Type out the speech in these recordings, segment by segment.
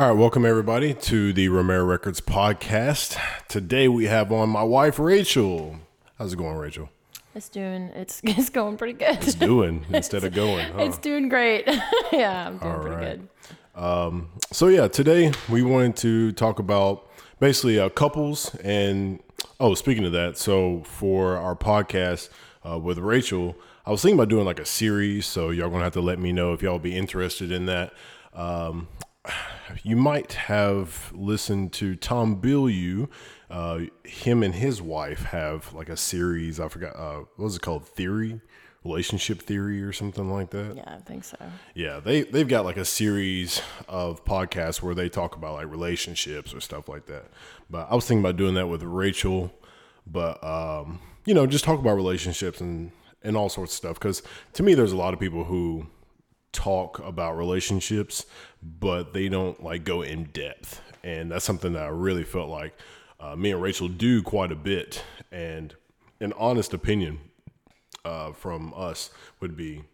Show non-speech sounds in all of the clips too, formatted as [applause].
All right, welcome everybody to the Romero Records podcast. Today we have on my wife Rachel. How's it going, Rachel? It's doing it's [laughs] it's going pretty good. It's doing [laughs] instead of going. [laughs] Huh? It's doing great. yeah, I'm doing All pretty right. good. So yeah, today we wanted to talk about basically uh, couples and oh, speaking of that, so for our podcast uh, with Rachel, I was thinking about doing like a series. So y'all gonna have to let me know if y'all be interested in that. Um, you might have listened to Tom Bilyeu. Uh, him and his wife have like a series. I forgot uh, what was it called? Theory, relationship theory, or something like that. Yeah, I think so. Yeah, they they've got like a series of podcasts where they talk about like relationships or stuff like that. But I was thinking about doing that with Rachel, but um, you know, just talk about relationships and and all sorts of stuff. Because to me, there's a lot of people who talk about relationships, but they don't like go in depth, and that's something that I really felt like uh, me and Rachel do quite a bit. And an honest opinion uh, from us would be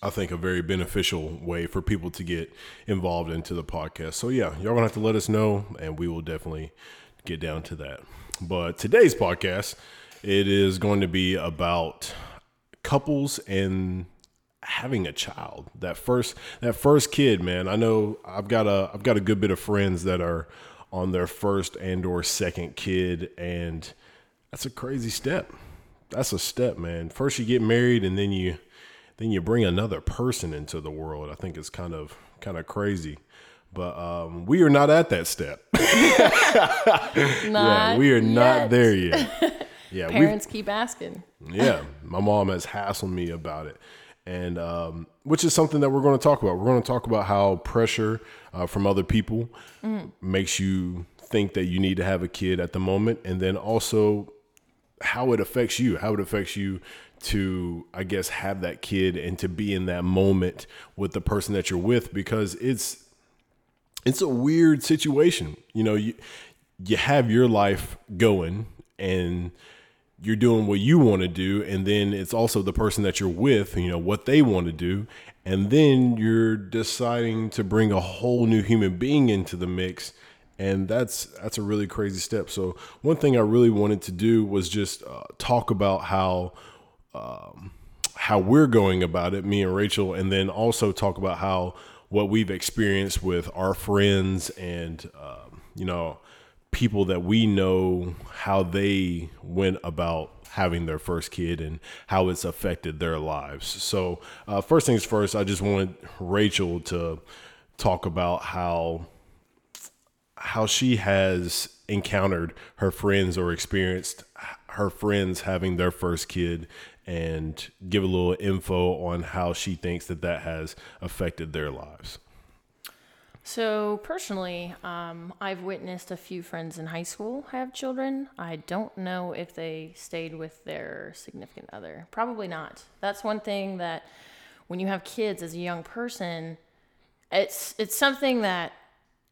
I think a very beneficial way for people to get involved into the podcast. So yeah, y'all gonna have to let us know, and we will definitely get down to that. But today's podcast, it is going to be about couples and having a child. That first that first kid, man. I know I've got a I've got a good bit of friends that are on their first and or second kid, and that's a crazy step. That's a step, man. First you get married, and then you then you bring another person into the world. I think it's kind of kind of crazy. But um, we are not at that step. [laughs] yeah, we are not there yet. [laughs] Yeah, Parents keep asking. yeah, my mom has hassled me about it, and um, which is something that we're going to talk about. We're going to talk about how pressure uh, from other people makes you think that you need to have a kid at the moment, and then also how it affects you, how it affects you to, I guess, have that kid and to be in that moment with the person that you're with, because it's it's a weird situation. You know, you you have your life going and you're doing what you want to do and then it's also the person that you're with, you know, what they want to do, and then you're deciding to bring a whole new human being into the mix and that's that's a really crazy step. So one thing I really wanted to do was just uh, talk about how um, how we're going about it, me and Rachel, and then also talk about how what we've experienced with our friends and um, you know people that we know how they went about having their first kid and how it's affected their lives. So uh, first things first, I just wanted Rachel to talk about how how she has encountered her friends or experienced her friends having their first kid and give a little info on how she thinks that that has affected their lives. So personally, um, I've witnessed a few friends in high school have children. I don't know if they stayed with their significant other. Probably not. That's one thing that when you have kids as a young person, it's it's something that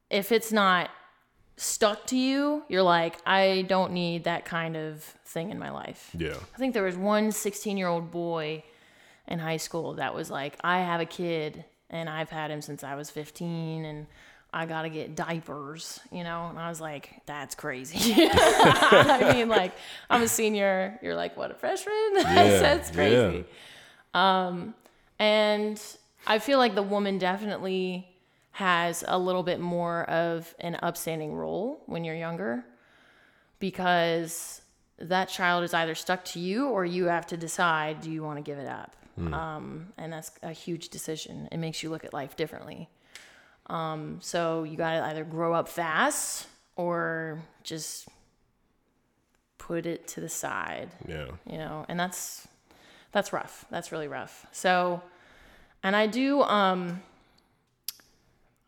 if it's not stuck to you, you're like, I don't need that kind of thing in my life. Yeah. I think there was one 16 year old boy in high school that was like, I have a kid and I've had him since I was 15 and I got to get diapers, you know? And I was like, that's crazy. [laughs] I mean, like, I'm a senior. You're like, what, a freshman? [laughs] that's, that's crazy. Um, and I feel like the woman definitely has a little bit more of an upstanding role when you're younger because that child is either stuck to you or you have to decide do you want to give it up um, and that's a huge decision. It makes you look at life differently. Um, so you got to either grow up fast or just put it to the side. Yeah. you know and that's that's rough. That's really rough. So and i do um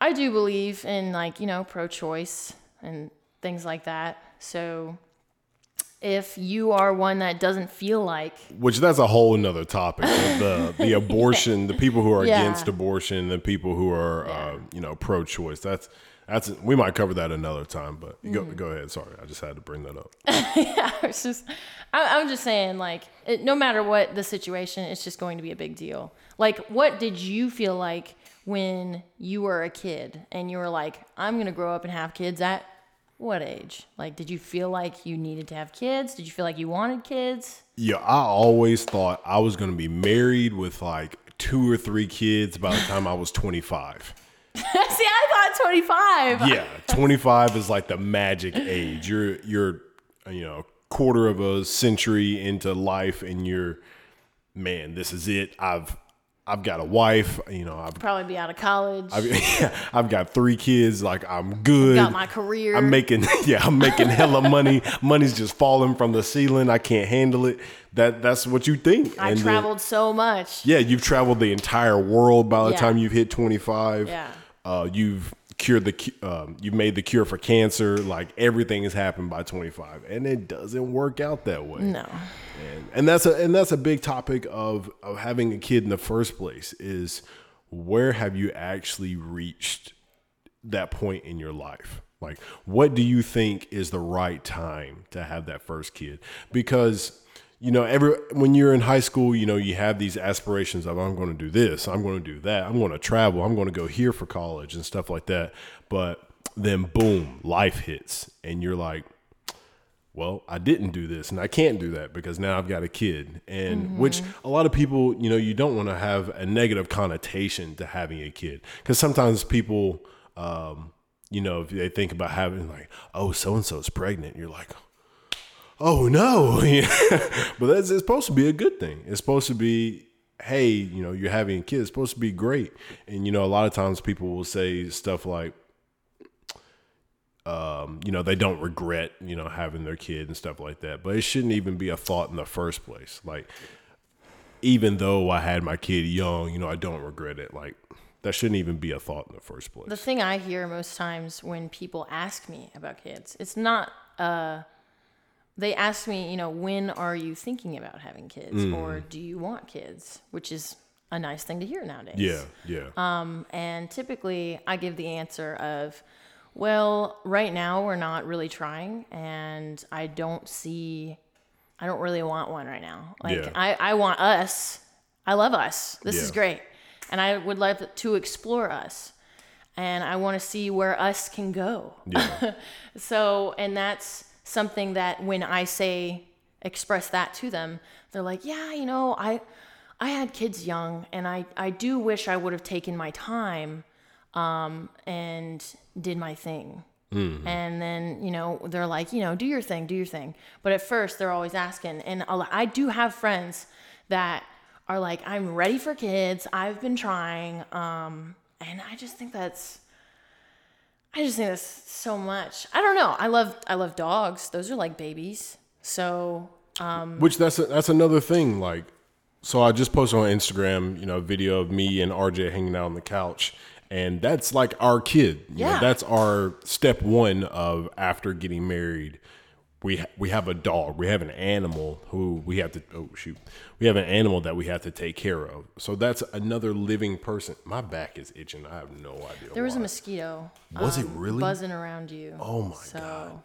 i do believe in like you know pro-choice and things like that. So if you are one that doesn't feel like Which that's a whole nother topic. the [laughs] the abortion, the people who are Yeah. against abortion, the people who are uh, you know pro-choice. That's that's we might cover that another time. But go Mm-hmm. go ahead. Sorry, I just had to bring that up. [laughs] it's just I, i'm just saying like it, no matter what the situation it's just going to be a big deal like what did you feel like when you were a kid and you were like, I'm going to grow up and have kids at what age? Like, did you feel like you needed to have kids? Did you feel like you wanted kids? Yeah, I always thought I was going to be married with like two or three kids by the time I was 25. [laughs] See, I thought 25. Yeah, 25 is like the magic age. You're you're you know, quarter of a century into life and you're man, this is it. I've I've got a wife, you know, I've Probably be out of college. I've, [laughs] I've got three kids. Like I'm good. got my career. I'm making [laughs] yeah. I'm making hella money. Money's just falling from the ceiling. I can't handle it. That that's what you think. I And then- traveled so much. yeah, you've traveled the entire world by the Yeah. time you've hit 25. Yeah. Uh, you've cured the um, you've made the cure for cancer. Like everything has happened by 25, and it doesn't work out that way No. and, and that's a and that's a big topic of of having a kid in the first place is where have you actually reached that point in your life like what do you think is the right time to have that first kid because you know every when you're in high school you know you have these aspirations of i'm going to do this i'm going to do that i'm going to travel i'm going to go here for college and stuff like that. But then boom life hits and you're like well, I didn't do this and I can't do that because now I've got a kid. And which a lot of people, you know, you don't want to have a negative connotation to having a kid. Because sometimes people, um, you know, if they think about having like, oh, so and so's pregnant, you're like, oh no, [laughs] but that's it's supposed to be a good thing. It's supposed to be, hey, you know, you're having a kid. It's supposed to be great. And you know, a lot of times people will say stuff like, um, you know, they don't regret, you know, having their kid and stuff like that. But it shouldn't even be a thought in the first place. Like, even though I had my kid young, you know, I don't regret it. Like, that shouldn't even be a thought in the first place. The thing I hear most times when people ask me about kids, it's not uh they ask me, you know, when are you thinking about having kids Mm. or do you want kids, which is a nice thing to hear nowadays. yeah, yeah, Um, and typically I give the answer of, well, right now we're not really trying and I don't see I don't really want one right now. Like Yeah. I, I want us. I love us. This is great. And I would love to explore us. And I want to see where us can go. yeah, [laughs] So, and that's something that when I say express that to them, they're like, "Yeah, you know, I I had kids young and I I do wish I would have taken my time um and did my thing." And then, you know, they're like, you know, do your thing, do your thing. But at first, they're always asking. And I do have friends that are like, I'm ready for kids. I've been trying. Um, and I just think that's I just think that's so much. I don't know. I love I love dogs. Those are like babies. So um, Which that's a, that's another thing. Like, so I just posted on Instagram, you know, a video of me and RJ hanging out on the couch, and that's like our kid. You know, Yeah. that's our step one of after getting married. We ha- we have a dog. We have an animal who we have to. Oh shoot, we have an animal that we have to take care of. So that's another living person. My back is itching. I have no idea. there was a mosquito Was it um, really? buzzing around you. Oh my so God.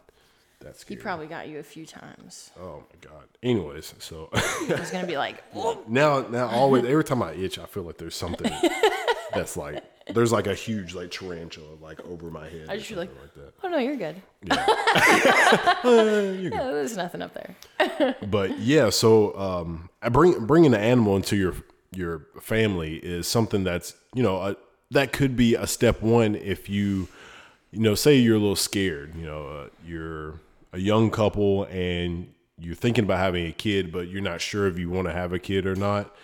That's He probably got you a few times. oh my god. Anyways, so. I was gonna be like, "Whoop." [laughs] Now, now, always every time I itch, I feel like there's something [laughs] that's like there's like a huge like tarantula like over my head. I just feel like, like oh no, you're good. that. Yeah, [laughs] [laughs] there's nothing up there. [laughs] But yeah, so um, bring bringing an animal into your your family is something that's you know a, that could be a step one if you you know say you're a little scared. You know, uh, you're a young couple and you're thinking about having a kid, but you're not sure if you want to have a kid or not.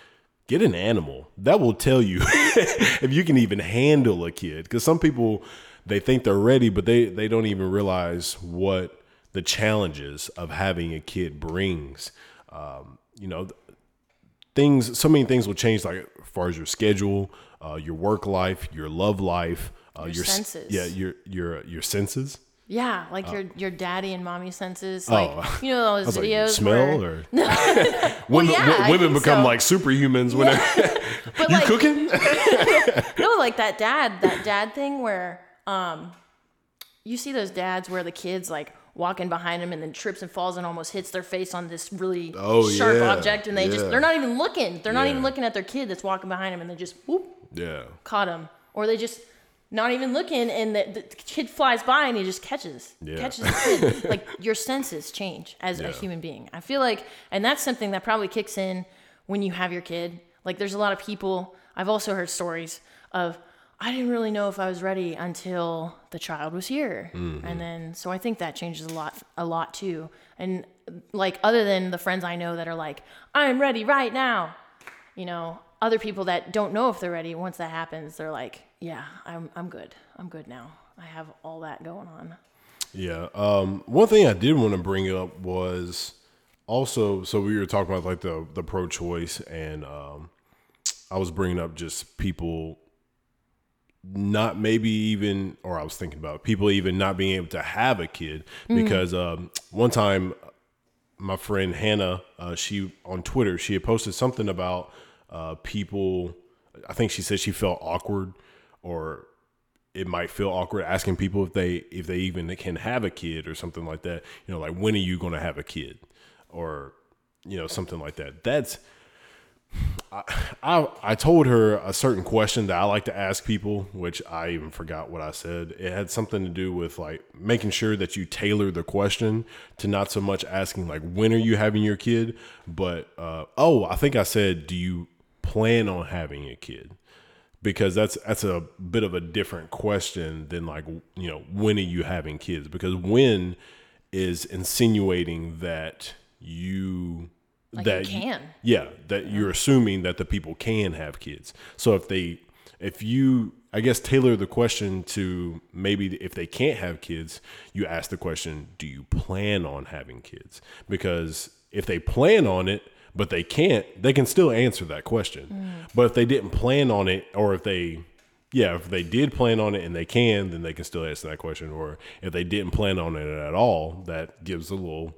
Get an animal. That will tell you [laughs] if you can even handle a kid. Because some people they think they're ready but they they don't even realize what the challenges of having a kid brings. Um, you know things so many things will change like as far as your schedule uh, your work life your love life uh, Your s- senses. yeah your your your senses Yeah, like your your daddy and mommy senses. Like Oh. you know those [laughs] was like, videos smell where, or [laughs] [laughs] women, yeah, women become so. like superhumans when but you like cooking no, like that dad that dad thing where um you see those dads where the kids like walking behind him and then trips and falls and almost hits their face on this really Oh, sharp yeah, object and they just they're not even looking. They're not even looking at their kid that's walking behind him and they just whoop yeah caught him. or they just not even looking and the, the kid flies by and he just catches Yeah. catches the kid. [laughs] like your senses change as a human being. I feel like and that's something that probably kicks in when you have your kid. Like there's a lot of people i've also heard stories of i didn't really know if i was ready until the child was here. Mm-hmm. And then so i think that changes a lot a lot too. And like other than the friends i know that are like i'm ready right now you know, other people that don't know if they're ready, once that happens, they're like, yeah, I'm, I'm good. I'm good now. I have all that going on. Yeah. Um, one thing I did want to bring up was also so we were talking about like the the pro choice, and um, I was bringing up just people not maybe even, or I was thinking about people even not being able to have a kid because um, one time my friend Hannah, uh, she on Twitter, she had posted something about uh, people. I think she said she felt awkward, or it might feel awkward asking people if they if they even can have a kid or something like that. You know, like when are you going to have a kid, or you know something like that. That's I, I I told her a certain question that I like to ask people, which I even forgot what I said. It had something to do with like making sure that you tailor the question to not so much asking like when are you having your kid, but uh, oh, I think I said, do you plan on having a kid? Because that's that's a bit of a different question than like you know when are you having kids? Because when is insinuating that you Like that you can. yeah, that you're assuming that the people can have kids. So if they, if you, I guess, tailor the question to maybe if they can't have kids, you ask the question, do you plan on having kids? Because if they plan on it, but they can't, they can still answer that question. But if they didn't plan on it, or if they, yeah, if they did plan on it and they can, then they can still answer that question. Or if they didn't plan on it at all, that gives a little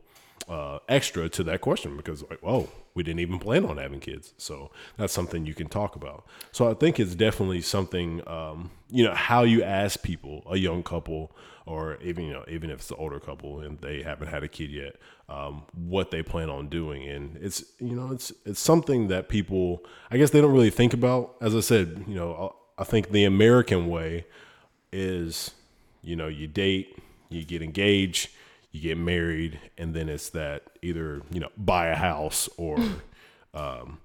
uh, extra to that question because like, oh, we didn't even plan on having kids. So that's something you can talk about. So I think it's definitely something, um, you know, how you ask people, a young couple, or even you know, even if it's an older couple and they haven't had a kid yet, um, what they plan on doing, and it's you know, it's it's something that people, I guess, they don't really think about. As I said, you know, I, I think the American way is, you know, you date, you get engaged you get married and then it's that either you know buy a house or [laughs] um,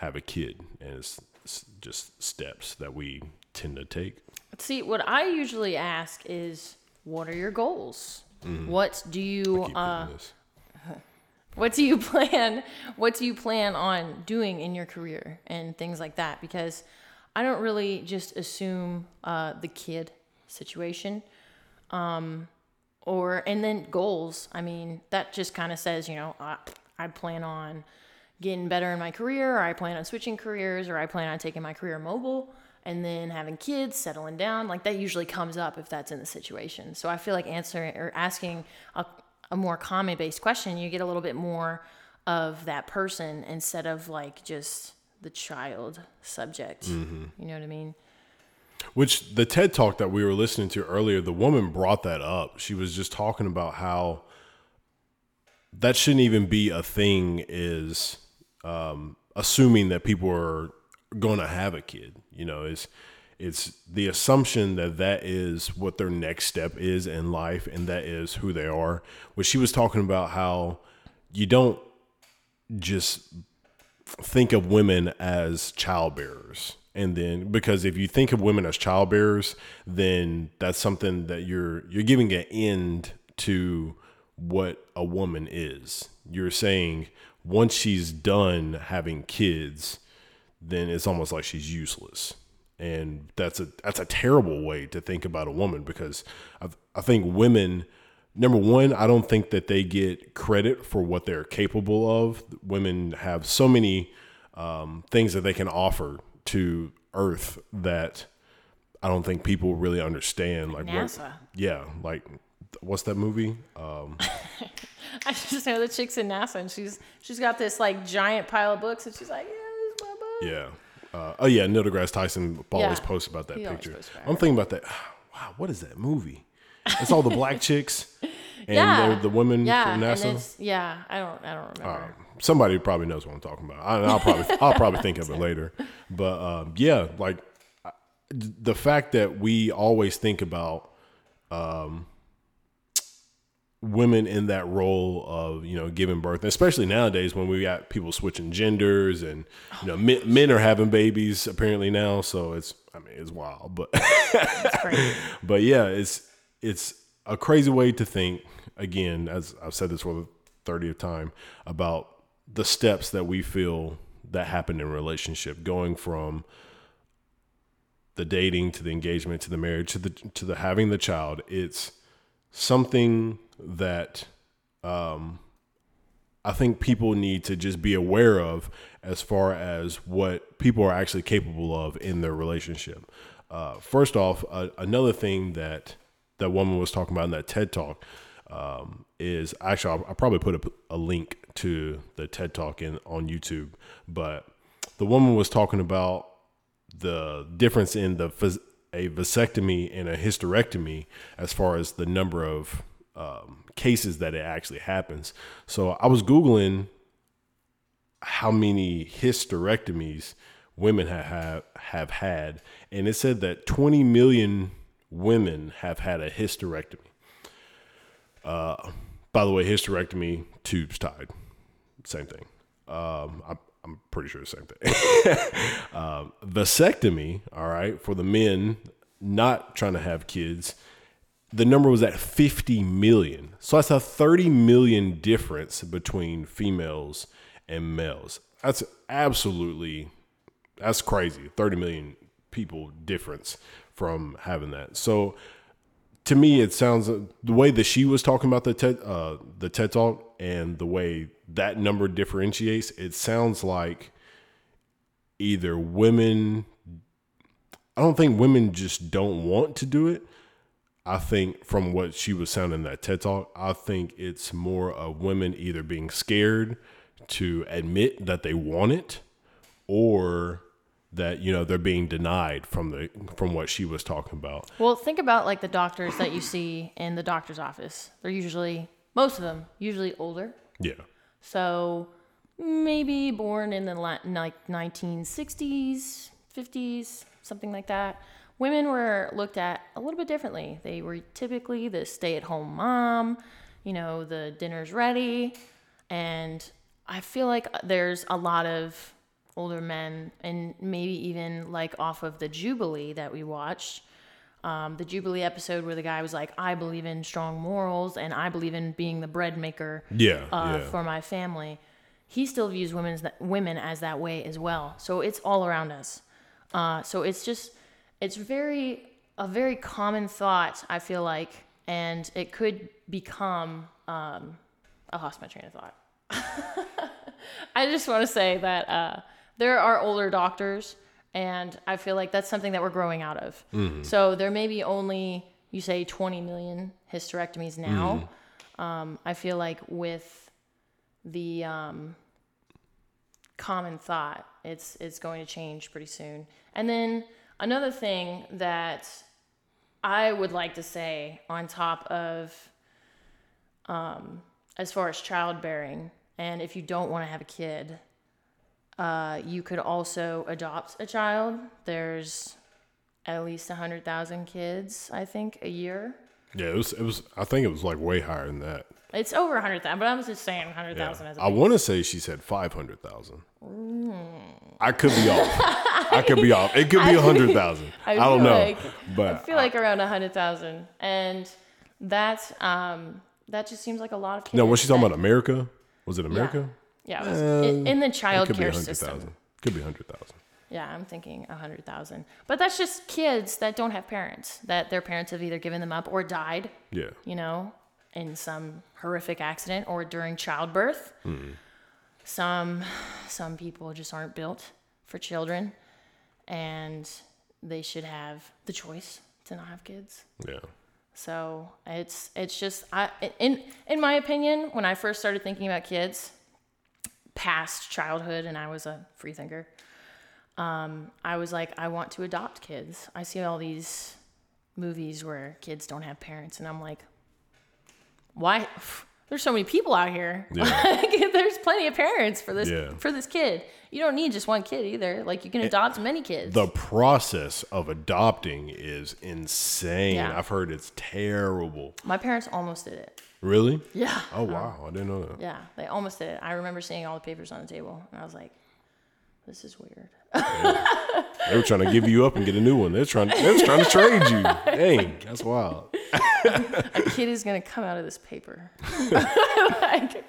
have a kid. And it's, it's just steps that we tend to take. See, what I usually ask is, what are your goals? What do you Mm-hmm. Uh, [laughs] what do you plan what do you plan on doing in your career and things like that? Because i don't really just assume uh, the kid situation. Um, or and then goals. I mean that just kind of says you know I, I plan on getting better in my career or i plan on switching careers or i plan on taking my career mobile and then having kids settling down. Like that usually comes up if that's in the situation. So i feel like answering or asking a, a more comment based question you get a little bit more of that person instead of like just the child subject. Mm-hmm. You know what i mean which the ted talk that we were listening to earlier the woman brought that up. She was just talking about how that shouldn't even be a thing is um, assuming that people are going to have a kid you know it's it's the assumption that that is what their next step is in life and that is who they are. Which she was talking about how you don't just think of women as childbearers and then because if you think of women as childbearers then that's something that you're you're giving an end to what a woman is. You're saying once she's done having kids then it's almost like she's useless. And that's a that's a terrible way to think about a woman because I, I think women number one i don't think that they get credit for what they're capable of. Women have so many um, things that they can offer to earth that i don't think people really understand like what NASA. yeah like what's that movie um, [laughs] I just know the chick's in NASA and she's she's got this like giant pile of books and she's like, yeah, this is my book. Yeah. Uh, oh yeah, Neil deGrasse Tyson always Yeah. posts about that He picture. about I'm thinking about that. [sighs] Wow, what is that movie? It's all the black [laughs] chicks and Yeah. the women Yeah, from NASA. yeah. I don't I don't remember. Somebody probably knows what I'm talking about. I, I'll probably [laughs] I'll probably think of it later. But um, yeah, like the fact that we always think about um, women in that role of you know giving birth, especially nowadays when we got people switching genders and you know men, men are having babies apparently now, so it's I mean it's wild, but [laughs] but yeah, it's it's a crazy way to think. Again, as I've said this for the thirtieth time about the steps that we feel that happen in relationship, going from the dating to the engagement to the marriage to the to the having the child. It's something that um, I think people need to just be aware of as far as what people are actually capable of in their relationship. Uh, first off, uh, another thing that that woman was talking about in that TED talk um, is actually I'll, I'll probably put a, a, link to the TED talk in on YouTube, but the woman was talking about the difference in the a vasectomy and a hysterectomy as far as the number of um, cases that it actually happens. So I was googling how many hysterectomies women have, have have had, and it said that 20 million women have had a hysterectomy. Uh, by the way, hysterectomy, tubes tied, same thing. Um, I, I'm pretty sure the same thing. [laughs] um, vasectomy, all right, for the men not trying to have kids, the number was at 50 million. So that's a 30 million difference between females and males. That's absolutely that's crazy. 30 million people difference from having that. So to me, it sounds the way that she was talking about the TED, uh, the TED talk and the way that number differentiates. It sounds like either women. I don't think women just don't want to do it. I think from what she was sounding that TED talk, I think it's more of women either being scared to admit that they want it or that you know they're being denied from the from what she was talking about. Well, think about like the doctors that you see in the doctor's office. They're usually most of them usually older. Yeah. So maybe born in the like 1960s, 50s, something like that. Women were looked at a little bit differently. They were typically the stay-at-home mom, you know, the dinner's ready, and I feel like there's a lot of older men, and maybe even like off of the Jubilee that we watched. Um, the Jubilee episode where the guy was like, I believe in strong morals and I believe in being the bread maker yeah, uh, yeah. for my family. He still views women's women as that way as well. So it's all around us. Uh, so it's just, it's very, a very common thought, I feel like, and it could become, um, I lost my train of thought. [laughs] I just want to say that uh, there are older doctors, and I feel like that's something that we're growing out of. Mm. So there may be only, you say, 20 million hysterectomies now. Mm. Um, I feel like with the um, common thought, it's it's going to change pretty soon. And then another thing that I would like to say on top of um, as far as childbearing, and if you don't want to have a kid, uh, you could also adopt a child. There's at least 100,000 kids, I think, a year. Yeah, it was, it was, I think it was like way higher than that. It's over 100,000, but I was just saying 100,000 yeah. as a I want to say she said 500,000. Mm. I could be off. I could be off. It could be [laughs] 100,000. [laughs] I, I, don't know. Like, but I feel I, like around 100,000. And that, um, that just seems like a lot of kids. No, was she talking about America? Was it America? Yeah. Yeah, was, uh, in, in, the child care system. Could be hundred thousand. Yeah, I'm thinking a hundred thousand. But that's just kids that don't have parents. That their parents have either given them up or died. Yeah. You know, in some horrific accident or during childbirth. Mm. Some some people just aren't built for children, and they should have the choice to not have kids. Yeah. So it's it's just I in in my opinion, when I first started thinking about kids, past childhood and I was a free thinker, um, I was like, I want to adopt kids. I see all these movies where kids don't have parents, and I'm like, why? [laughs] there's so many people out here. Yeah. [laughs] Like, [laughs] there's plenty of parents for this Yeah. for this kid. You don't need just one kid either. Like you can adopt many kids. The process of adopting is insane. Yeah. I've heard it's terrible. My parents almost did it. Really? Yeah. Oh uh-huh. wow, I didn't know that. Yeah, they almost did it. I remember seeing all the papers on the table, and I was like, "This is weird." [laughs] They were trying to give you up and get a new one. They're trying. They're trying to trade you. Dang, that's wild. [laughs] A kid is gonna come out of this paper. [laughs] Like,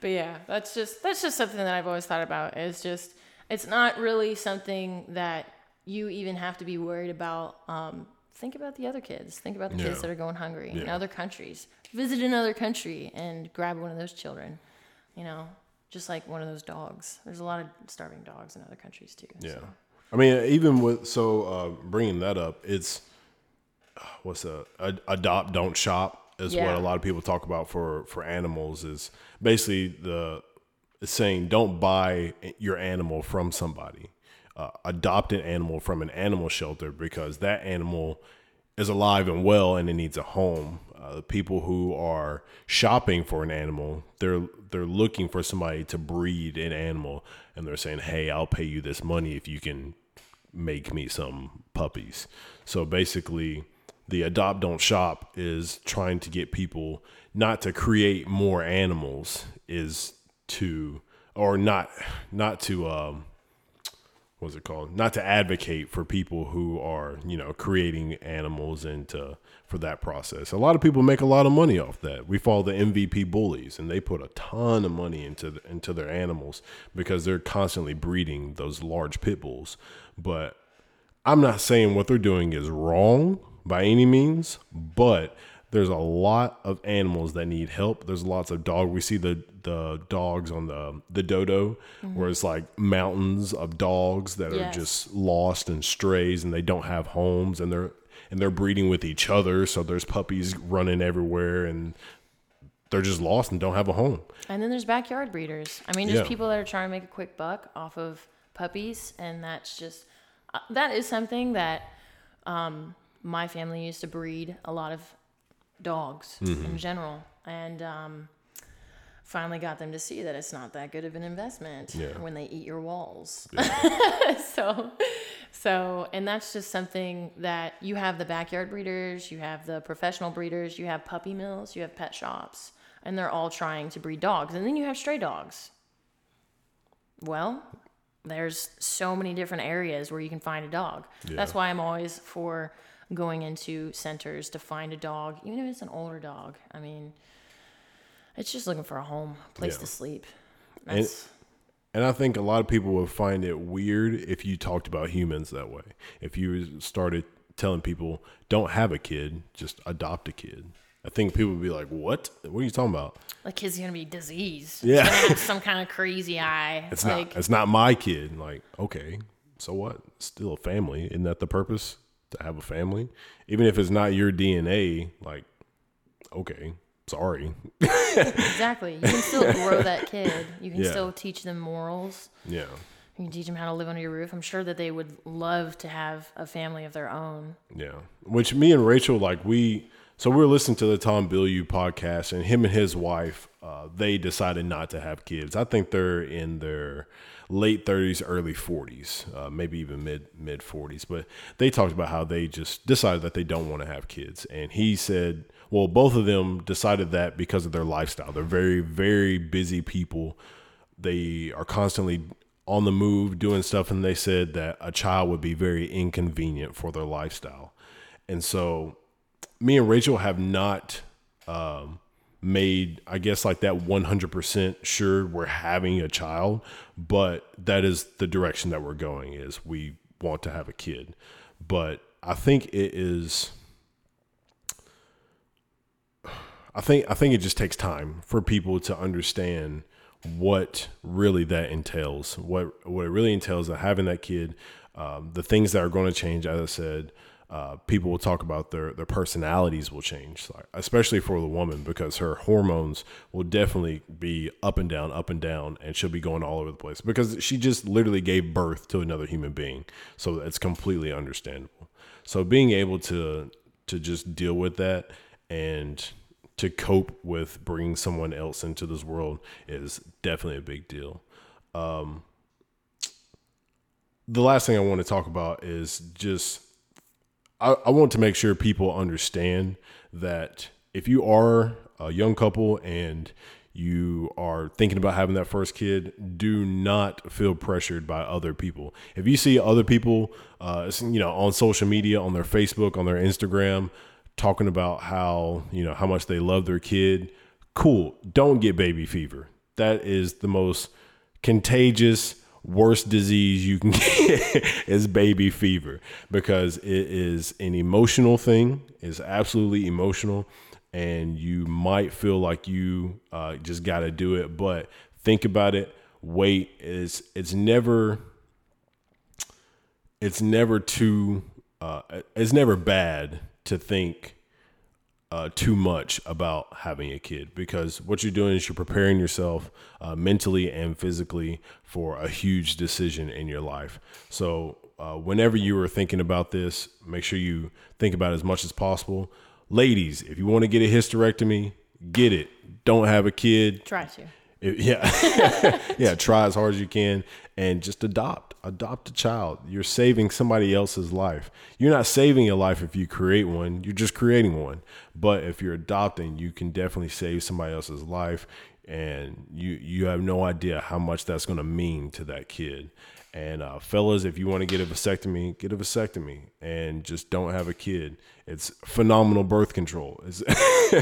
but yeah, that's just that's just something that I've always thought about. It's just it's not really something that you even have to be worried about. Um, think about the other kids. Think about the Yeah. kids that are going hungry in other countries. Visit another country and grab one of those children. You know, just like one of those dogs. There's a lot of starving dogs in other countries too. Yeah. so. I mean, even with so uh, bringing that up, it's uh, what's a, a adopt don't shop is what a lot of people talk about for for animals is basically the it's saying don't buy your animal from somebody. Uh, adopt an animal from an animal shelter because that animal is alive and well and it needs a home. Uh, the people who are shopping for an animal, they're they're looking for somebody to breed an animal, and they're saying, "Hey, I'll pay you this money if you can make me some puppies." So basically, the adopt don't shop is trying to get people not to create more animals, is to or not not to um what's it called not to advocate for people who are you know creating animals and to for that process a lot of people make a lot of money off that we follow the mvp bullies and they put a ton of money into the, into their animals because they're constantly breeding those large pit bulls but i'm not saying what they're doing is wrong by any means but there's a lot of animals that need help. There's lots of dog. We see the the dogs on the the dodo, where it's like mountains of dogs that are just lost and strays, and they don't have homes, and they're and they're breeding with each other. So there's puppies running everywhere, and they're just lost and don't have a home. And then there's backyard breeders. I mean, just Yeah. people that are trying to make a quick buck off of puppies, and that's just uh, that is something that um, my family used to breed a lot of dogs Mm-hmm. in general, and um, finally got them to see that it's not that good of an investment Yeah. when they eat your walls. [laughs] so, so, and that's just something that you have the backyard breeders, you have the professional breeders, you have puppy mills, you have pet shops, and they're all trying to breed dogs. And then you have stray dogs. Well, there's so many different areas where you can find a dog. That's why I'm always for going into centers to find a dog, even if it's an older dog. I mean, it's just looking for a home, place Yeah. to sleep. And- That's, And I think a lot of people would find it weird if you talked about humans that way. If you started telling people, don't have a kid, just adopt a kid. I think people would be like, what? What are you talking about? the kid's gonna be diseased. Yeah. It's gonna have [laughs] some kind of crazy eye. It's like, not. It's not my kid. Like, okay, so what? Still a family. Isn't that the purpose? To have a family, even if it's not your DNA. Like, okay, sorry. exactly. You can still grow [laughs] that kid. You can Yeah. still teach them morals. Yeah, You can teach them how to live under your roof. I'm sure that they would love to have a family of their own. yeah. Which me and Rachel like we. So we were listening to the Tom Bilyeu podcast, and him and his wife, uh, they decided not to have kids. I think they're in their late 30s, early 40s, uh, maybe even mid mid 40s. But they talked about how they just decided that they don't want to have kids, and he said, well, both of them decided that because of their lifestyle. They're very very busy people. They are constantly on the move doing stuff, and they said that a child would be very inconvenient for their lifestyle, and so me and Rachel have not um, made, I guess, like that 100% sure we're having a child, but that is the direction that we're going is we want to have a kid. But I think it is I think I think it just takes time for people to understand what really that entails. What what it really entails is having that kid, um, the things that are going to change. As I said, uh, people will talk about their their personalities will change, especially for the woman because her hormones will definitely be up and down, up and down, and she'll be going all over the place because she just literally gave birth to another human being. So it's completely understandable. So being able to to just deal with that and to cope with bringing someone else into this world is definitely a big deal. Um, the last thing I want to talk about is just I, I want to make sure people understand that if you are a young couple and you are thinking about having that first kid, do not feel pressured by other people. If you see other people, uh, you know, on social media, on their Facebook, on their Instagram, talking about how you know how much they love their kid, cool. Don't get baby fever. That is the most contagious worst disease you can [laughs] get is baby fever because it is an emotional thing. It's absolutely emotional and you might feel like you uh, just got to do it but think about it. Wait is it's never it's never too uh, it's never bad to think uh, too much about having a kid because what you're doing is you're preparing yourself uh, mentally and physically for a huge decision in your life. So, uh, whenever you are thinking about this, make sure you think about it as much as possible. Ladies, if you want to get a hysterectomy, get it. Don't have a kid. Try to. It, yeah, [laughs] yeah. Try as hard as you can and just adopt. Adopt a child. You're saving somebody else's life. You're not saving a life if you create one. You're just creating one. But if you're adopting, you can definitely save somebody else's life, and you you have no idea how much that's going to mean to that kid. And uh, fellas, if you want to get a vasectomy, get a vasectomy and just don't have a kid. It's phenomenal birth control. [laughs]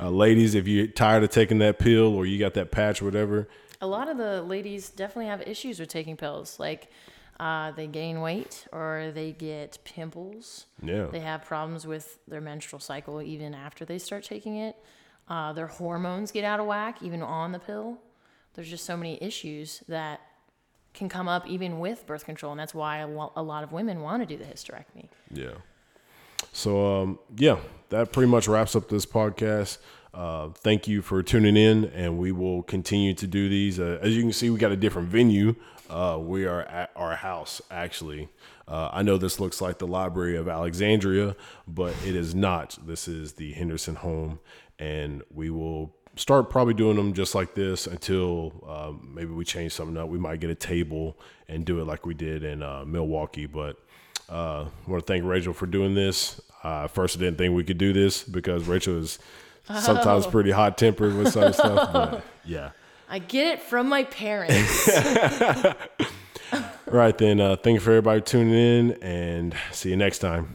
uh, ladies, if you're tired of taking that pill or you got that patch, or whatever. A lot of the ladies definitely have issues with taking pills. Like uh, they gain weight or they get pimples. Yeah. They have problems with their menstrual cycle even after they start taking it. Uh, their hormones get out of whack even on the pill. There's just so many issues that can come up even with birth control, and that's why a lot of women want to do the hysterectomy. Yeah. So um, yeah, that pretty much wraps up this podcast. Uh, thank you for tuning in, and we will continue to do these. Uh, as you can see, we got a different venue. Uh, we are at our house, actually. Uh, I know this looks like the Library of Alexandria, but it is not. This is the Henderson home, and we will start probably doing them just like this until um, maybe we change something up. We might get a table and do it like we did in uh, Milwaukee. But uh, I want to thank Rachel for doing this. Uh, first, I didn't think we could do this because Rachel is sometimes oh. pretty hot tempered with some stuff. But [laughs] yeah. I get it from my parents. [laughs] [laughs] right then, uh, thank you for everybody tuning in and see you next time.